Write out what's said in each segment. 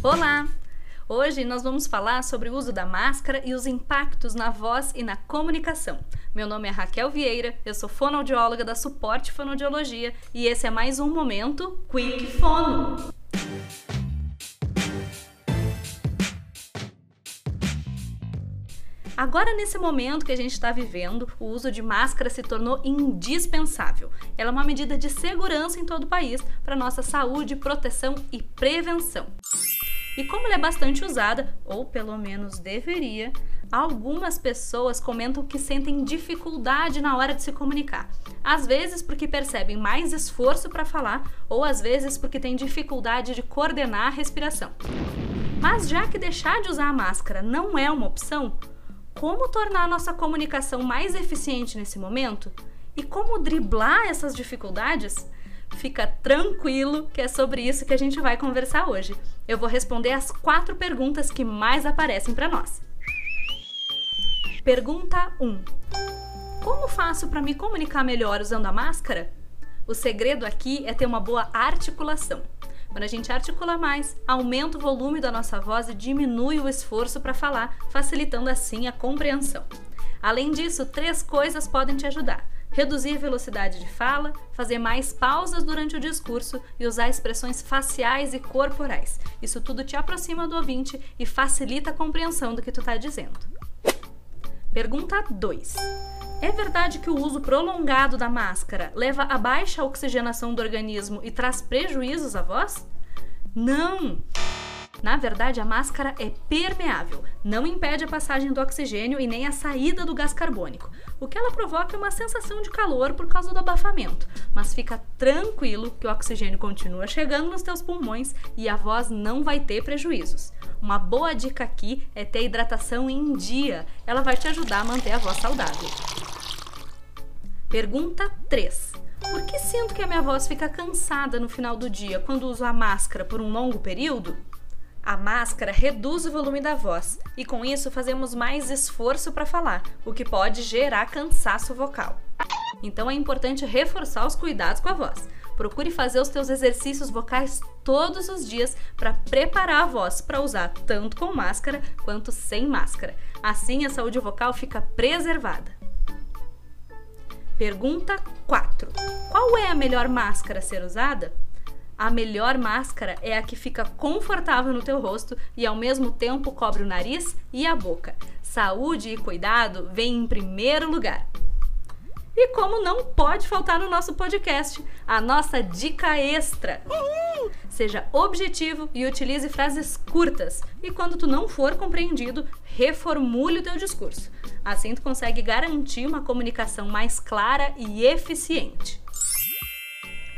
Olá! Hoje nós vamos falar sobre o uso da máscara e os impactos na voz e na comunicação. Meu nome é Raquel Vieira, eu sou fonoaudióloga da Suporte Fonoaudiologia e esse é mais um momento Quick Fono. Agora, nesse momento que a gente está vivendo, o uso de máscara se tornou indispensável. Ela é uma medida de segurança em todo o país para nossa saúde, proteção e prevenção. E como ela é bastante usada, ou pelo menos deveria, algumas pessoas comentam que sentem dificuldade na hora de se comunicar. Às vezes porque percebem mais esforço para falar, ou às vezes porque têm dificuldade de coordenar a respiração. Mas já que deixar de usar a máscara não é uma opção, como tornar a nossa comunicação mais eficiente nesse momento e como driblar essas dificuldades, fica tranquilo que é sobre isso que a gente vai conversar hoje. Eu vou responder as quatro perguntas que mais aparecem para nós. Pergunta 1. Como faço para me comunicar melhor usando a máscara? O segredo aqui é ter uma boa articulação. Quando a gente articula mais, aumenta o volume da nossa voz e diminui o esforço para falar, facilitando assim a compreensão. Além disso, três coisas podem te ajudar: reduzir a velocidade de fala, fazer mais pausas durante o discurso e usar expressões faciais e corporais. Isso tudo te aproxima do ouvinte e facilita a compreensão do que tu está dizendo. Pergunta 2. É verdade que o uso prolongado da máscara leva a baixa oxigenação do organismo e traz prejuízos à voz? Não! Na verdade, a máscara é permeável, não impede a passagem do oxigênio e nem a saída do gás carbônico. O que ela provoca é uma sensação de calor por causa do abafamento, mas fica tranquilo que o oxigênio continua chegando nos teus pulmões e a voz não vai ter prejuízos. Uma boa dica aqui é ter hidratação em dia, ela vai te ajudar a manter a voz saudável. Pergunta 3. Por que sinto que a minha voz fica cansada no final do dia quando uso a máscara por um longo período? A máscara reduz o volume da voz e com isso fazemos mais esforço para falar, o que pode gerar cansaço vocal. Então é importante reforçar os cuidados com a voz. Procure fazer os teus exercícios vocais todos os dias para preparar a voz para usar tanto com máscara quanto sem máscara. Assim a saúde vocal fica preservada. Pergunta 4. Qual é a melhor máscara a ser usada? A melhor máscara é a que fica confortável no teu rosto e ao mesmo tempo cobre o nariz e a boca. Saúde e cuidado vem em primeiro lugar. E como não pode faltar no nosso podcast, a nossa dica extra. Seja objetivo e utilize frases curtas. E quando tu não for compreendido, reformule o teu discurso. Assim tu consegue garantir uma comunicação mais clara e eficiente.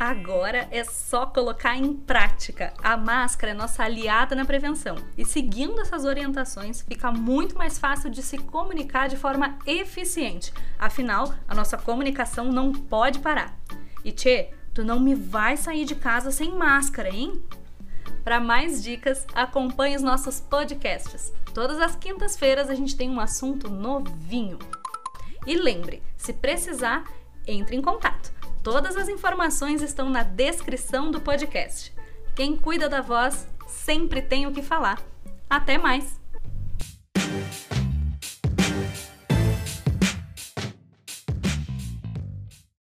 Agora é só colocar em prática. A máscara é nossa aliada na prevenção. E seguindo essas orientações, fica muito mais fácil de se comunicar de forma eficiente. Afinal, a nossa comunicação não pode parar. E tchê, tu não me vai sair de casa sem máscara, hein? Para mais dicas, acompanhe os nossos podcasts. Todas as quintas-feiras a gente tem um assunto novinho. E lembre, se precisar, entre em contato. Todas as informações estão na descrição do podcast. Quem cuida da voz sempre tem o que falar. Até mais!